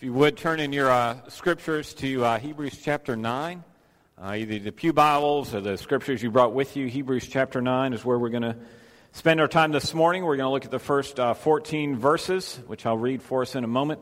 If you would turn in your uh, scriptures to uh, Hebrews chapter 9, uh, either the Pew Bibles or the scriptures you brought with you, Hebrews chapter 9 is where we're going to spend our time this morning. We're going to look at the first uh, 14 verses, which I'll read for us in a moment.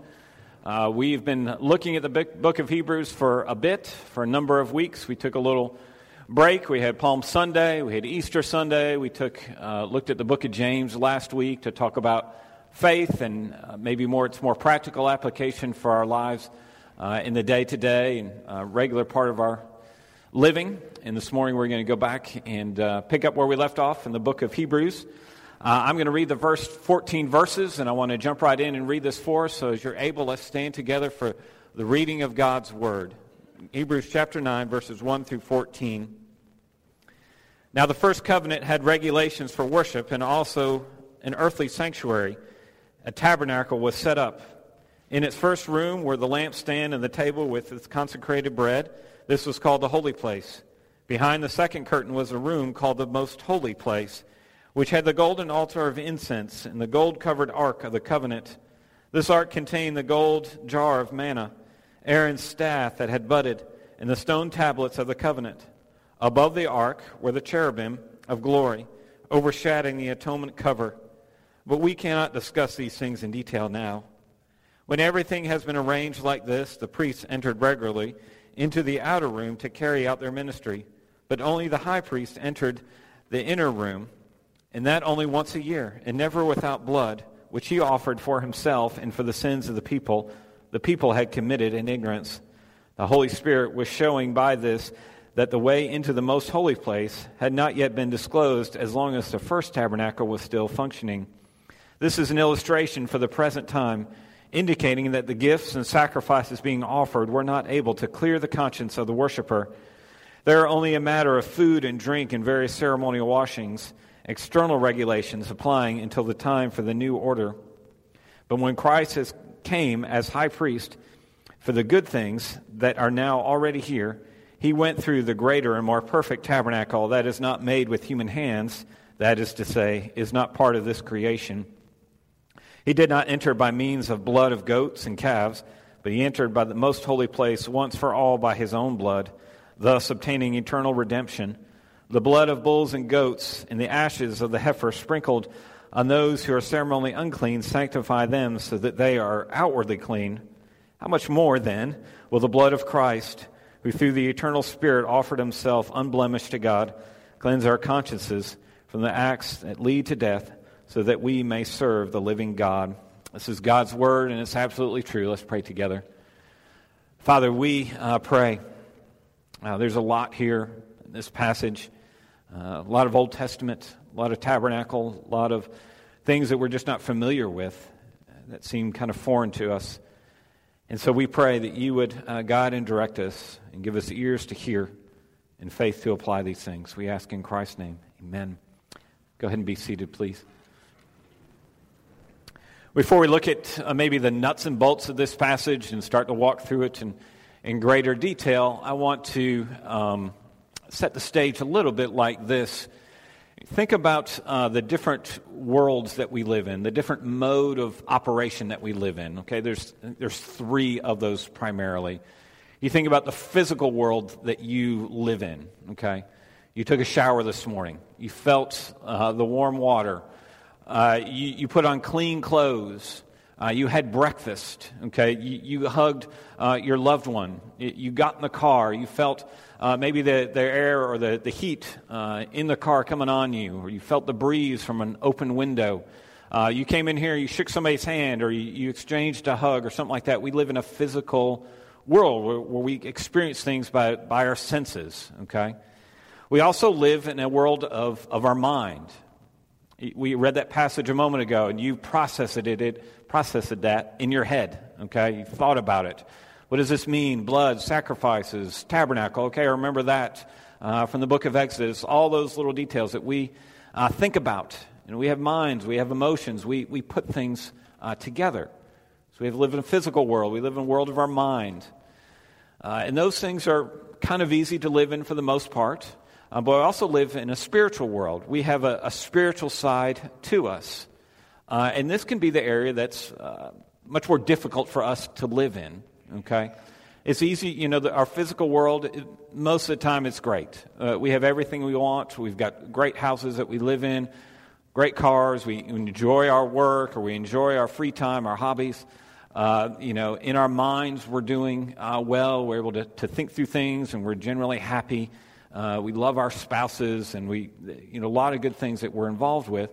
Uh, we've been looking at the book of Hebrews for a bit, for a number of weeks. We took a little break. We had Palm Sunday, we had Easter Sunday. We took uh, looked at the book of James last week to talk about faith and uh, maybe more its more practical application for our lives uh, in the day to day and uh, regular part of our living. And this morning we're going to go back and uh, pick up where we left off in the book of Hebrews. Uh, I'm going to read the first 14 verses, and I want to jump right in and read this for us. So as you're able, let's stand together for the reading of God's Word. Hebrews chapter 9, verses 1 through 14. Now, the first covenant had regulations for worship and also an earthly sanctuary a tabernacle was set up. In its first room were the lampstand and the table with its consecrated bread. This was called the holy place. Behind the second curtain was a room called the most holy place, which had the golden altar of incense and the gold-covered ark of the covenant. This ark contained the gold jar of manna, Aaron's staff that had budded, and the stone tablets of the covenant. Above the ark were the cherubim of glory, overshadowing the atonement cover. But we cannot discuss these things in detail now. When everything has been arranged like this, the priests entered regularly into the outer room to carry out their ministry. But only the high priest entered the inner room, and that only once a year, and never without blood, which he offered for himself and for the sins of the people the people had committed in ignorance. The Holy Spirit was showing by this that the way into the most holy place had not yet been disclosed as long as the first tabernacle was still functioning. This is an illustration for the present time, indicating that the gifts and sacrifices being offered were not able to clear the conscience of the worshiper. They are only a matter of food and drink and various ceremonial washings, external regulations applying until the time for the new order. But when Christ has came as high priest for the good things that are now already here, he went through the greater and more perfect tabernacle that is not made with human hands, that is to say, is not part of this creation. He did not enter by means of blood of goats and calves, but he entered by the most holy place once for all by his own blood, thus obtaining eternal redemption. The blood of bulls and goats and the ashes of the heifer sprinkled on those who are ceremonially unclean sanctify them so that they are outwardly clean. How much more, then, will the blood of Christ, who through the eternal Spirit offered himself unblemished to God, cleanse our consciences from the acts that lead to death? So that we may serve the living God. This is God's word, and it's absolutely true. Let's pray together. Father, we uh, pray. Uh, there's a lot here in this passage uh, a lot of Old Testament, a lot of tabernacle, a lot of things that we're just not familiar with that seem kind of foreign to us. And so we pray that you would uh, guide and direct us and give us ears to hear and faith to apply these things. We ask in Christ's name. Amen. Go ahead and be seated, please. Before we look at uh, maybe the nuts and bolts of this passage and start to walk through it in, in greater detail, I want to um, set the stage a little bit like this. Think about uh, the different worlds that we live in, the different mode of operation that we live in. Okay, there's, there's three of those primarily. You think about the physical world that you live in. Okay, you took a shower this morning, you felt uh, the warm water. Uh, you, you, put on clean clothes. Uh, you had breakfast. Okay, you, you hugged uh, your loved one. You got in the car. You felt uh, maybe the, the air or the, the heat uh, in the car coming on you, or you felt the breeze from an open window. Uh, you came in here, you shook somebody's hand, or you, you, exchanged a hug, or something like that. We live in a physical world where, where we experience things by, by our senses. Okay, we also live in a world of, of our mind. We read that passage a moment ago, and you processed it, it processed that in your head. Okay, you thought about it. What does this mean? Blood, sacrifices, tabernacle. Okay, I remember that uh, from the book of Exodus. All those little details that we uh, think about. And we have minds, we have emotions, we, we put things uh, together. So we live in a physical world, we live in a world of our mind. Uh, and those things are kind of easy to live in for the most part. Uh, but we also live in a spiritual world. We have a, a spiritual side to us. Uh, and this can be the area that's uh, much more difficult for us to live in, okay? It's easy, you know, the, our physical world, it, most of the time it's great. Uh, we have everything we want. We've got great houses that we live in, great cars. We enjoy our work or we enjoy our free time, our hobbies. Uh, you know, in our minds, we're doing uh, well. We're able to, to think through things and we're generally happy. Uh, we love our spouses and we, you know, a lot of good things that we're involved with.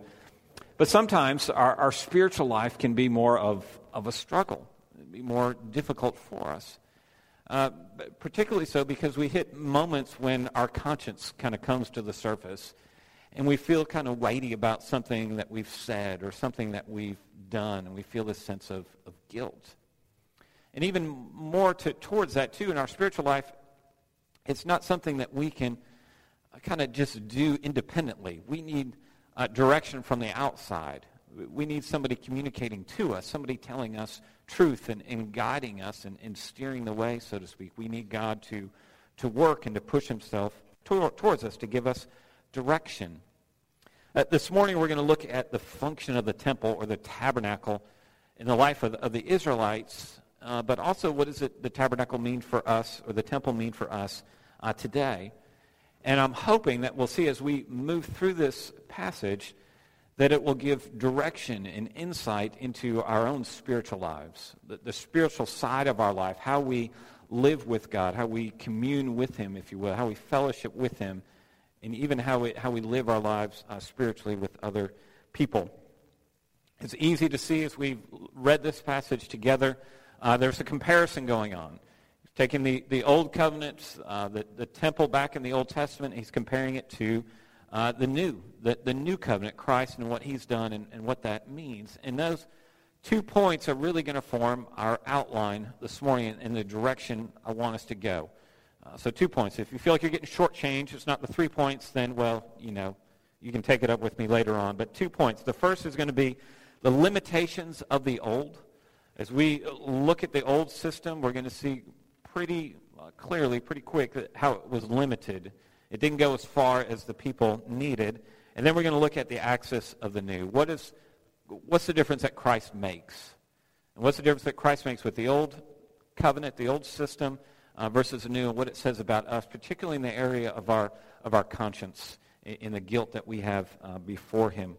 But sometimes our, our spiritual life can be more of, of a struggle, be more difficult for us. Uh, particularly so because we hit moments when our conscience kind of comes to the surface and we feel kind of weighty about something that we've said or something that we've done, and we feel this sense of, of guilt. And even more to, towards that, too, in our spiritual life, it's not something that we can uh, kind of just do independently. We need uh, direction from the outside. We need somebody communicating to us, somebody telling us truth and, and guiding us and, and, steering the way, so to speak. We need God to, to work and to push himself to, towards us, to give us direction. Uh, this morning we're going to look at the function of the temple or the tabernacle in the life of of the Israelites, uh, but also what does it, the tabernacle mean for us or the temple mean for us uh, today. And I'm hoping that we'll see as we move through this passage that it will give direction and insight into our own spiritual lives, the, the spiritual side of our life, how we live with God, how we commune with him, if you will, how we fellowship with him and even how we, how we live our lives uh, spiritually with other people. It's easy to see as we've read this passage together, uh, there's a comparison going on. He's taking the, the Old Covenant, uh, the, the temple back in the Old Testament, he's comparing it to uh, the new, the, the new covenant, Christ and what he's done and, and what that means. And those two points are really going to form our outline this morning in the direction I want us to go. Uh, so two points. If you feel like you're getting shortchanged, it's not the three points, then, well, you know, you can take it up with me later on. But two points. The first is going to be the limitations of the old. As we look at the old system, we're going to see pretty uh, clearly, pretty quick, how it was limited. It didn't go as far as the people needed. And then we're going to look at the access of the new. What is, what's the difference that Christ makes? And what's the difference that Christ makes with the old covenant, the old system, uh, versus the new and what it says about us, particularly in the area of our, of our conscience, in, in the guilt that we have uh, before him.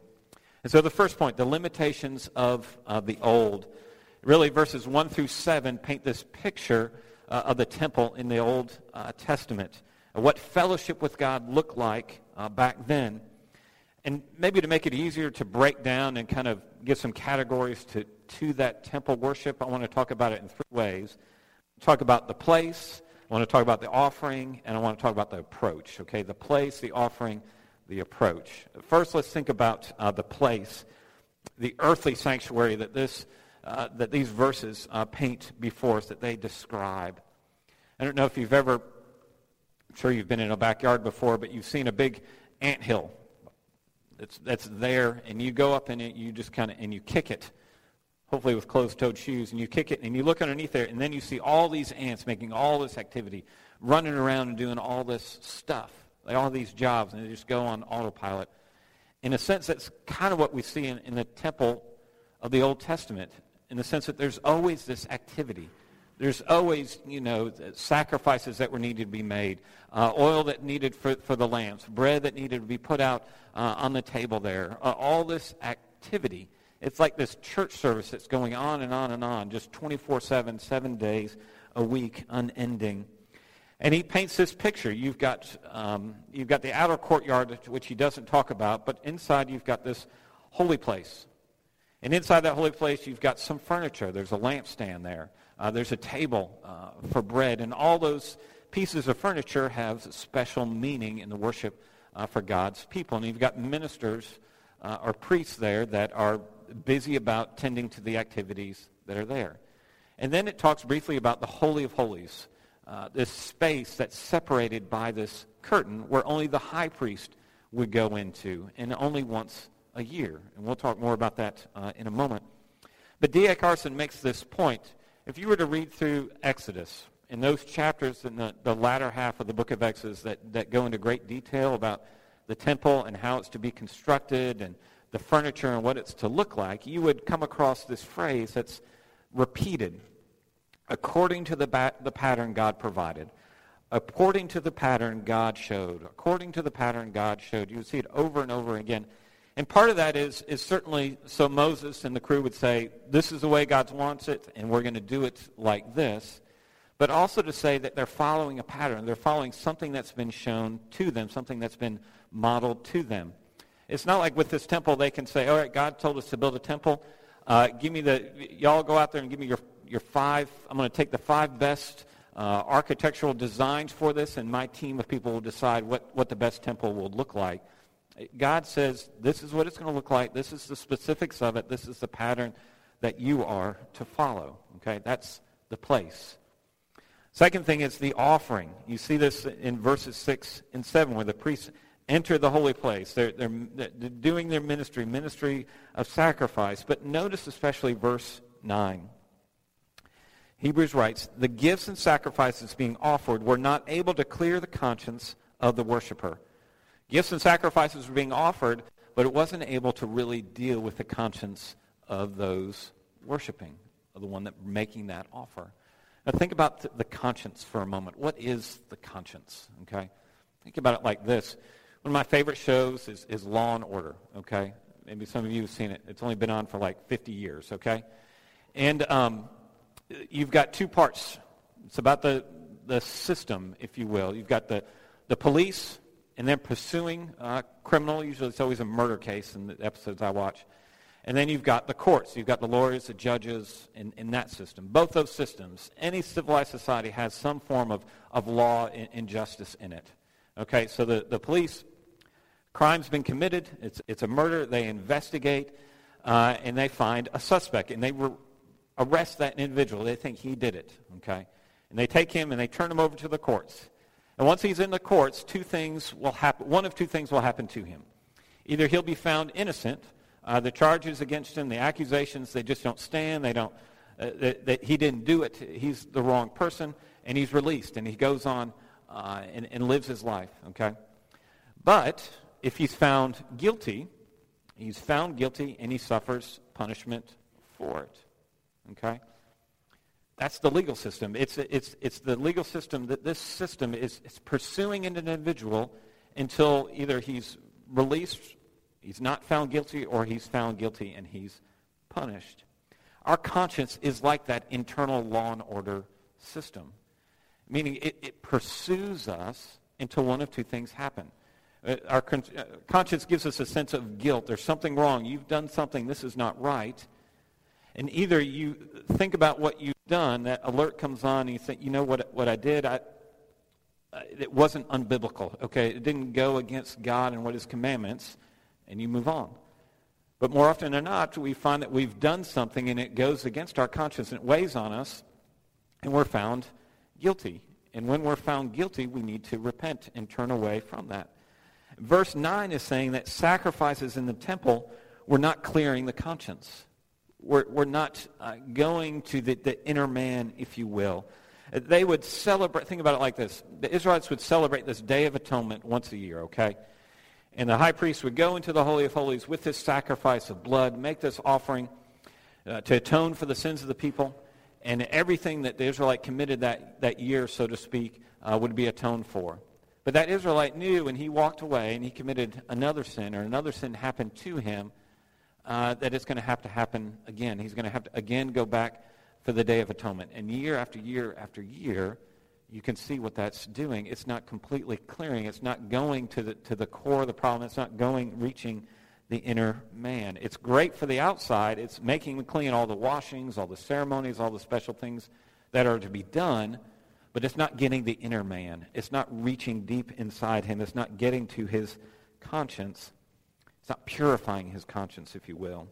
And so the first point, the limitations of uh, the old. Really, verses 1 through 7 paint this picture uh, of the temple in the Old uh, Testament, what fellowship with God looked like uh, back then. And maybe to make it easier to break down and kind of give some categories to, to that temple worship, I want to talk about it in three ways talk about the place, I want to talk about the offering, and I want to talk about the approach. Okay, the place, the offering, the approach. First, let's think about uh, the place, the earthly sanctuary that this uh, that these verses uh, paint before us, that they describe. I don't know if you've ever, I'm sure you've been in a backyard before, but you've seen a big ant hill that's, that's there, and you go up in it, you just kind of, and you kick it hopefully with closed-toed shoes, and you kick it, and you look underneath there, and then you see all these ants making all this activity, running around and doing all this stuff, like all these jobs, and they just go on autopilot. In a sense, that's kind of what we see in, in the temple of the Old Testament, in the sense that there's always this activity. There's always, you know, sacrifices that were needed to be made, uh, oil that needed for, for the lamps, bread that needed to be put out uh, on the table there, uh, all this activity it's like this church service that's going on and on and on, just 24-7, seven days a week, unending. And he paints this picture. You've got, um, you've got the outer courtyard, which he doesn't talk about, but inside you've got this holy place. And inside that holy place, you've got some furniture. There's a lampstand there. Uh, there's a table uh, for bread. And all those pieces of furniture have special meaning in the worship uh, for God's people. And you've got ministers uh, or priests there that are busy about tending to the activities that are there. And then it talks briefly about the Holy of Holies, uh, this space that's separated by this curtain where only the high priest would go into, and only once a year. And we'll talk more about that uh, in a moment. But D.A. Carson makes this point. If you were to read through Exodus, in those chapters in the, the latter half of the book of Exodus that, that go into great detail about the temple and how it's to be constructed and the furniture and what it's to look like, you would come across this phrase that's repeated according to the, ba- the pattern God provided. According to the pattern God showed. According to the pattern God showed. You see it over and over again. And part of that is, is certainly so Moses and the crew would say, this is the way God wants it, and we're going to do it like this. But also to say that they're following a pattern. They're following something that's been shown to them, something that's been modeled to them. It's not like with this temple they can say, all right, God told us to build a temple. Uh, give me the, y'all go out there and give me your, your five, I'm going to take the five best uh, architectural designs for this, and my team of people will decide what, what the best temple will look like. God says, this is what it's going to look like. This is the specifics of it. This is the pattern that you are to follow. Okay, that's the place. Second thing is the offering. You see this in verses 6 and 7 where the priests enter the holy place. They're, they're, they're doing their ministry, ministry of sacrifice. But notice especially verse 9. Hebrews writes, the gifts and sacrifices being offered were not able to clear the conscience of the worshiper. Gifts and sacrifices were being offered, but it wasn't able to really deal with the conscience of those worshiping, of the one that making that offer. Now think about the conscience for a moment. What is the conscience? Okay, think about it like this. One of my favorite shows is, is Law and Order. Okay, maybe some of you have seen it. It's only been on for like 50 years. Okay, and um, you've got two parts. It's about the the system, if you will. You've got the the police and then pursuing a criminal. Usually it's always a murder case in the episodes I watch. And then you've got the courts. You've got the lawyers, the judges in, in that system. Both those systems, any civilized society has some form of, of law and, and justice in it. Okay, so the, the police, crime's been committed. It's, it's a murder. They investigate, uh, and they find a suspect. And they re- arrest that individual. They think he did it. Okay? And they take him and they turn him over to the courts. And once he's in the courts, two things will happen. One of two things will happen to him. Either he'll be found innocent. Uh, the charges against him, the accusations, they just don't stand. They don't. Uh, that, that, he didn't do it. He's the wrong person, and he's released, and he goes on uh, and, and lives his life. Okay. But if he's found guilty, he's found guilty, and he suffers punishment for it. Okay. That's the legal system. It's, it's, it's the legal system that this system is, is pursuing an individual until either he's released, he's not found guilty, or he's found guilty and he's punished. Our conscience is like that internal law and order system, meaning it, it pursues us until one of two things happen. Uh, our con- uh, conscience gives us a sense of guilt. There's something wrong. You've done something. This is not right. And either you think about what you've done, that alert comes on, and you think, you know what, what I did? I, it wasn't unbiblical. Okay, it didn't go against God and what His commandments, and you move on. But more often than not, we find that we've done something and it goes against our conscience and it weighs on us, and we're found guilty. And when we're found guilty, we need to repent and turn away from that. Verse 9 is saying that sacrifices in the temple were not clearing the conscience. We're, we're not uh, going to the, the inner man, if you will. They would celebrate, think about it like this. The Israelites would celebrate this Day of Atonement once a year, okay? And the high priest would go into the Holy of Holies with this sacrifice of blood, make this offering uh, to atone for the sins of the people, and everything that the Israelite committed that, that year, so to speak, uh, would be atoned for. But that Israelite knew when he walked away and he committed another sin or another sin happened to him, uh, that it's going to have to happen again. He's going to have to again go back for the Day of Atonement. And year after year after year, you can see what that's doing. It's not completely clearing. It's not going to the, to the core of the problem. It's not going, reaching the inner man. It's great for the outside. It's making clean all the washings, all the ceremonies, all the special things that are to be done, but it's not getting the inner man. It's not reaching deep inside him. It's not getting to his conscience. It's not purifying his conscience, if you will.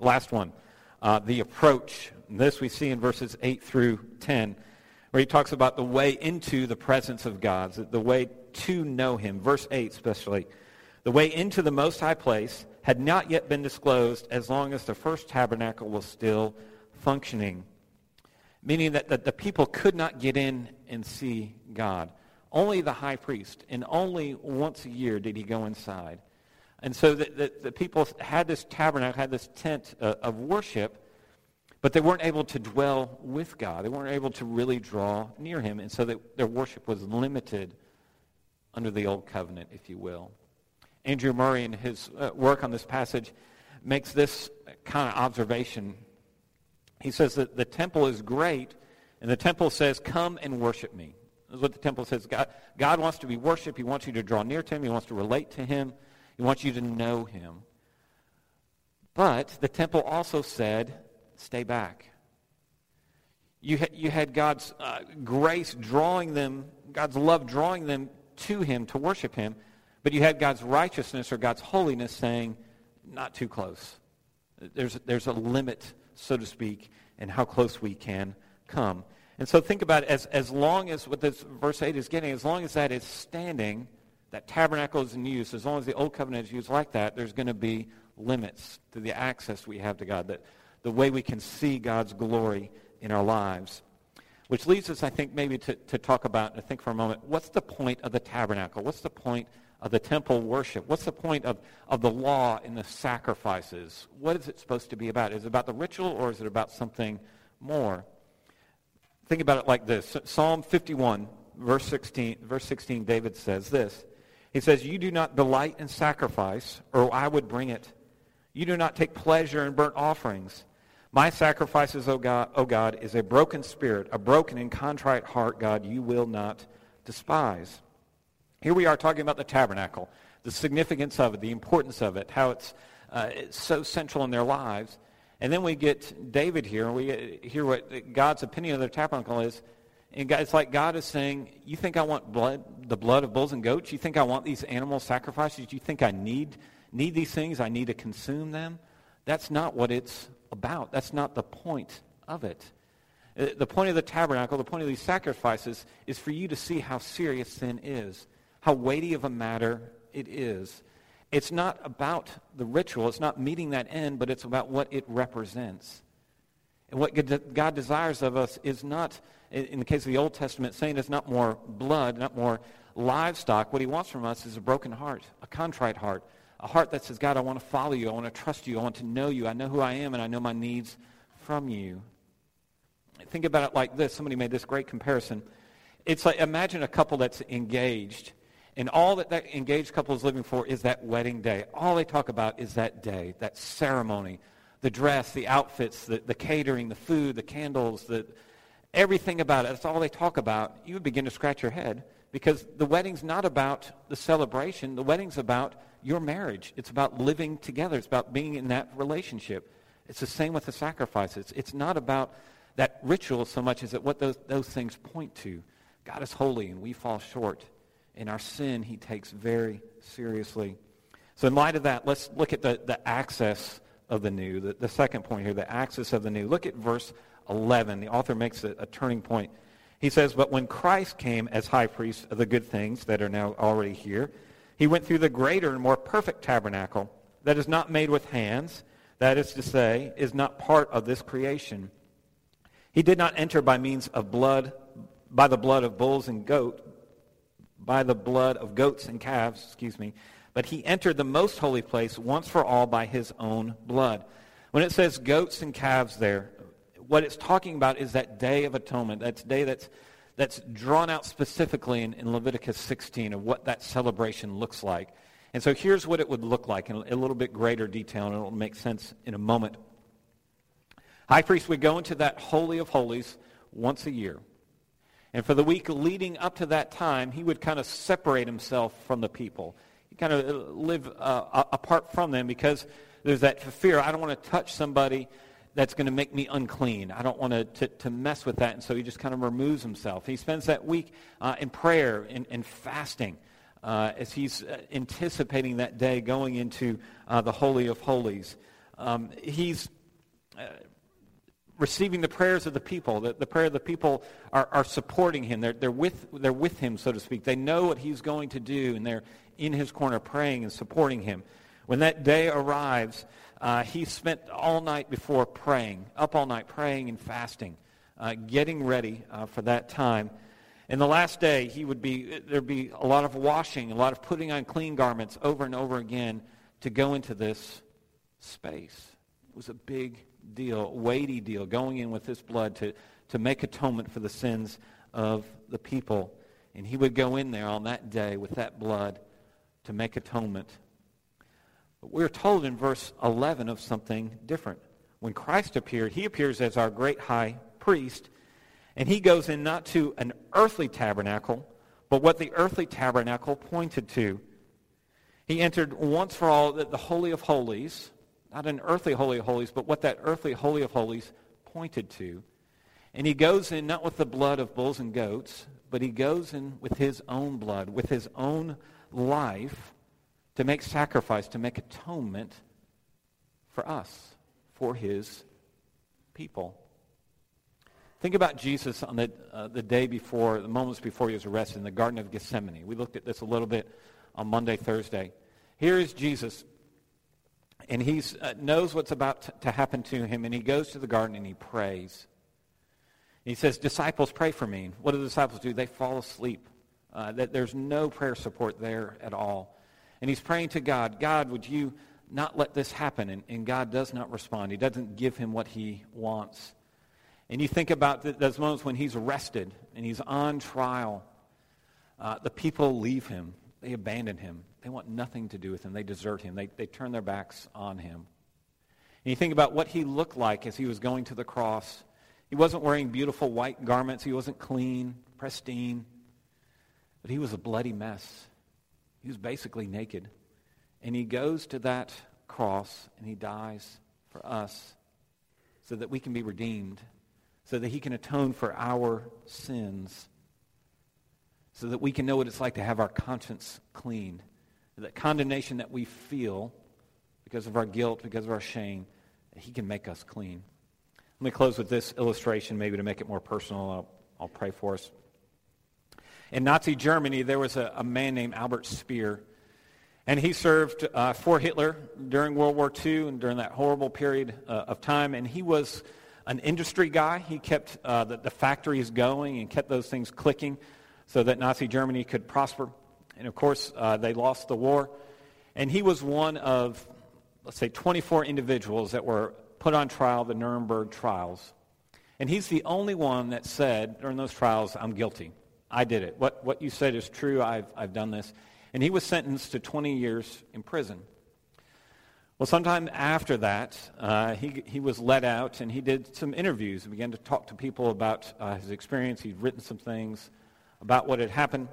Last one, uh, the approach. This we see in verses 8 through 10, where he talks about the way into the presence of God, the way to know him. Verse 8 especially. The way into the Most High Place had not yet been disclosed as long as the first tabernacle was still functioning, meaning that, that the people could not get in and see God. Only the high priest, and only once a year did he go inside. And so the, the, the people had this tabernacle, had this tent uh, of worship, But they weren't able to dwell with God. They weren't able to really draw near him. And so that their worship was limited under the old covenant, if you will. Andrew Murray, in his uh, work on this passage, makes this kind of observation. He says that the temple is great, and the temple says, come and worship me. That's what the temple says. God, God wants to be worshiped. He wants you to draw near to him. He wants to relate to him. He wants you to know him. But the temple also said, stay back. You had, you had God's uh, grace drawing them, God's love drawing them to him to worship him, but you had God's righteousness or God's holiness saying, not too close. There's, there's a limit, so to speak, in how close we can come. And so think about it as, as long as what this verse 8 is getting, as long as that is standing, that tabernacle is in use, as long as the old covenant is used like that, there's going to be limits to the access we have to God, that the way we can see God's glory in our lives. Which leads us, I think, maybe to, to talk about, and think for a moment, what's the point of the tabernacle? What's the point of the temple worship? What's the point of, of the law and the sacrifices? What is it supposed to be about? Is it about the ritual or is it about something more? Think about it like this. Psalm 51, verse 16, verse 16, David says this. He says, You do not delight in sacrifice, or I would bring it. You do not take pleasure in burnt offerings. My sacrifices, O God, o God, is a broken spirit, a broken and contrite heart, God, you will not despise. Here we are talking about the tabernacle, the significance of it, the importance of it, how it's, uh, it's so central in their lives. And then we get David here, and we hear what God's opinion of the tabernacle is. And it's like God is saying, you think I want blood, the blood of bulls and goats? You think I want these animal sacrifices? You think I need, need these things? I need to consume them? That's not what it's about. That's not the point of it. Uh, the point of the tabernacle, the point of these sacrifices, is for you to see how serious sin is, how weighty of a matter it is. It's not about the ritual. It's not meeting that end, but it's about what it represents. And what God desires of us is not, in the case of the Old Testament, saying it's not more blood, not more livestock. What he wants from us is a broken heart, a contrite heart, a heart that says, God, I want to follow you. I want to trust you. I want to know you. I know who I am, and I know my needs from you. Think about it like this. Somebody made this great comparison. It's like imagine a couple that's engaged, and all that that engaged couple is living for is that wedding day. All they talk about is that day, that ceremony, the dress, the outfits, the, the catering, the food, the candles, the, everything about it. That's all they talk about. You would begin to scratch your head because the wedding's not about the celebration. The wedding's about your marriage. It's about living together. It's about being in that relationship. It's the same with the sacrifices. It's not about that ritual so much as what those, those things point to. God is holy and we fall short. And our sin he takes very seriously. So in light of that, let's look at the, the access of the new. The, the second point here, the access of the new. Look at verse 11. The author makes a, a turning point. He says, But when Christ came as high priest of the good things that are now already here, he went through the greater and more perfect tabernacle that is not made with hands, that is to say, is not part of this creation. He did not enter by means of blood, by the blood of bulls and goat, by the blood of goats and calves, excuse me, but he entered the most holy place once for all by his own blood. When it says goats and calves there, what it's talking about is that day of atonement, that day that's that's drawn out specifically in, in Leviticus 16 of what that celebration looks like. And so here's what it would look like in a little bit greater detail, and it'll make sense in a moment. High priest would go into that Holy of Holies once a year. And for the week leading up to that time, he would kind of separate himself from the people. He kind of live uh, apart from them because there's that fear. I don't want to touch somebody that's going to make me unclean. I don't want to, to, mess with that. And so he just kind of removes himself. He spends that week uh, in prayer and, and fasting uh, as he's uh, anticipating that day going into uh, the Holy of Holies. Um, he's uh, receiving the prayers of the people. The, the prayer of the people are, are supporting him. They're, they're, with, they're with him, so to speak. They know what he's going to do, and they're in his corner praying and supporting him. When that day arrives, uh, he spent all night before praying, up all night praying and fasting, uh, getting ready uh, for that time. And the last day, he would be, there'd be a lot of washing, a lot of putting on clean garments over and over again to go into this space. It was a big deal, weighty deal, going in with his blood to, to make atonement for the sins of the people. And he would go in there on that day with that blood to make atonement. But we're told in verse 11 of something different. When Christ appeared, he appears as our great high priest, and he goes in not to an earthly tabernacle, but what the earthly tabernacle pointed to. He entered once for all the Holy of Holies, not an earthly Holy of Holies, but what that earthly Holy of Holies pointed to. And he goes in not with the blood of bulls and goats, but he goes in with his own blood, with his own life to make sacrifice, to make atonement for us, for his people. Think about Jesus on the, uh, the day before, the moments before he was arrested in the Garden of Gethsemane. We looked at this a little bit on Monday, Thursday. Here is Jesus, and he uh, knows what's about to, to happen to him, and he goes to the garden and he prays. He says, disciples, pray for me. What do the disciples do? They fall asleep. Uh, that there's no prayer support there at all. And he's praying to God, God, would you not let this happen? And, and God does not respond. He doesn't give him what he wants. And you think about those moments when he's arrested and he's on trial. Uh, the people leave him. They abandon him. They want nothing to do with him. They desert him. They, they turn their backs on him. And you think about what he looked like as he was going to the cross. He wasn't wearing beautiful white garments. He wasn't clean, pristine. But he was a bloody mess. He was basically naked. And he goes to that cross and he dies for us so that we can be redeemed, so that he can atone for our sins, so that we can know what it's like to have our conscience cleaned. That condemnation that we feel because of our guilt, because of our shame, he can make us clean. Let me close with this illustration, maybe to make it more personal. I'll, I'll pray for us. In Nazi Germany, there was a, a man named Albert Speer, and he served uh, for Hitler during World War II and during that horrible period uh, of time. And he was an industry guy. He kept uh, the, the factories going and kept those things clicking so that Nazi Germany could prosper. And of course, uh, they lost the war. And he was one of, let's say, 24 individuals that were put on trial, the Nuremberg trials. And he's the only one that said during those trials, I'm guilty. I did it. What, what you said is true. I've, I've done this. And he was sentenced to 20 years in prison. Well, sometime after that, uh, he, he was let out and he did some interviews and began to talk to people about uh, his experience. He'd written some things about what had happened.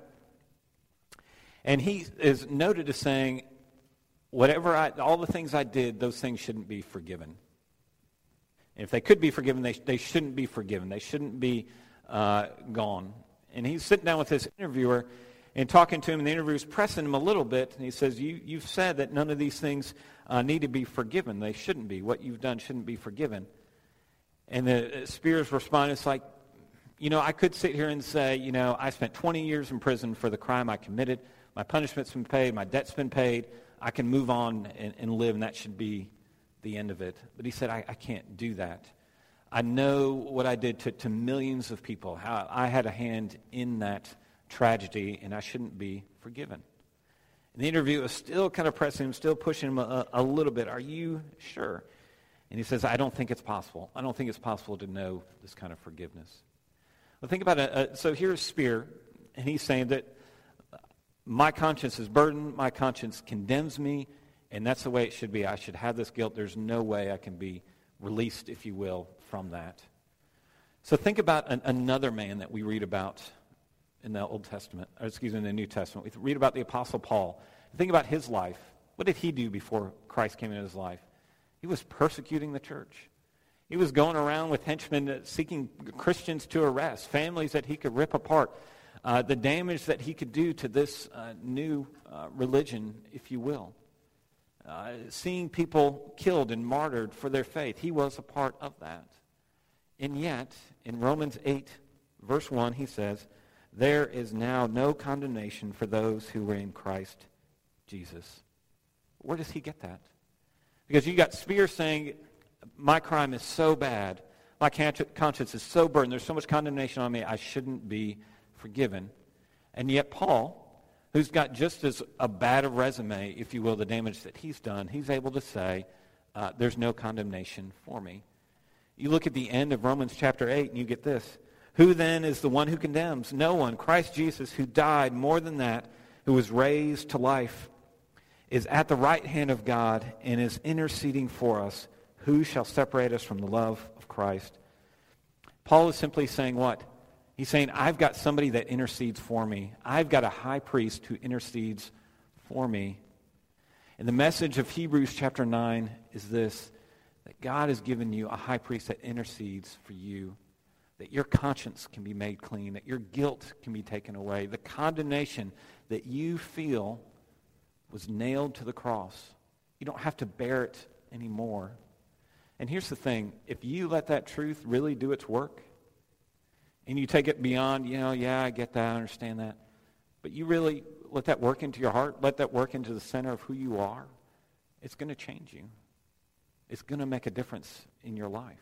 And he is noted as saying, whatever I, all the things I did, those things shouldn't be forgiven. If they could be forgiven, they, they shouldn't be forgiven. They shouldn't be uh, gone. And he's sitting down with his interviewer and talking to him, and the interviewer's pressing him a little bit. And he says, you, You've said that none of these things uh, need to be forgiven. They shouldn't be. What you've done shouldn't be forgiven. And the uh, Spears responds, It's like, you know, I could sit here and say, you know, I spent 20 years in prison for the crime I committed. My punishment's been paid. My debt's been paid. I can move on and, and live, and that should be the end of it. But he said, I, I can't do that. I know what I did to, to millions of people, how I had a hand in that tragedy, and I shouldn't be forgiven. And the interview is still kind of pressing him, still pushing him a, a little bit. Are you sure? And he says, I don't think it's possible. I don't think it's possible to know this kind of forgiveness. Well, think about it. Uh, so here's Speer, and he's saying that my conscience is burdened, my conscience condemns me, and that's the way it should be. I should have this guilt. There's no way I can be released, if you will, from that. So think about an, another man that we read about in the Old Testament, or excuse me, in the New Testament. We read about the Apostle Paul. Think about his life. What did he do before Christ came into his life? He was persecuting the church. He was going around with henchmen seeking Christians to arrest, families that he could rip apart, uh, the damage that he could do to this uh, new uh, religion, if you will uh, seeing people killed and martyred for their faith. He was a part of that. And yet, in Romans 8, verse 1, he says, There is now no condemnation for those who are in Christ Jesus. Where does he get that? Because you got Speer saying, My crime is so bad. My conscience is so burdened. There's so much condemnation on me. I shouldn't be forgiven. And yet, Paul, who's got just as a bad a resume, if you will, the damage that he's done, he's able to say, uh, there's no condemnation for me. You look at the end of Romans chapter 8 and you get this. Who then is the one who condemns? No one. Christ Jesus, who died more than that, who was raised to life, is at the right hand of God and is interceding for us. Who shall separate us from the love of Christ? Paul is simply saying what? He's saying, I've got somebody that intercedes for me. I've got a high priest who intercedes for me. And the message of Hebrews chapter 9 is this, that God has given you a high priest that intercedes for you that your conscience can be made clean, that your guilt can be taken away. The condemnation that you feel was nailed to the cross. You don't have to bear it anymore. And here's the thing. If you let that truth really do its work, and you take it beyond, you know, yeah, I get that, I understand that, but you really let that work into your heart, let that work into the center of who you are, it's going to change you. It's going to make a difference in your life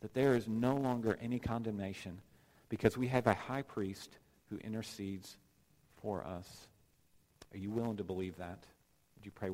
that there is no longer any condemnation because we have a high priest who intercedes for us. Are you willing to believe that? Would you pray?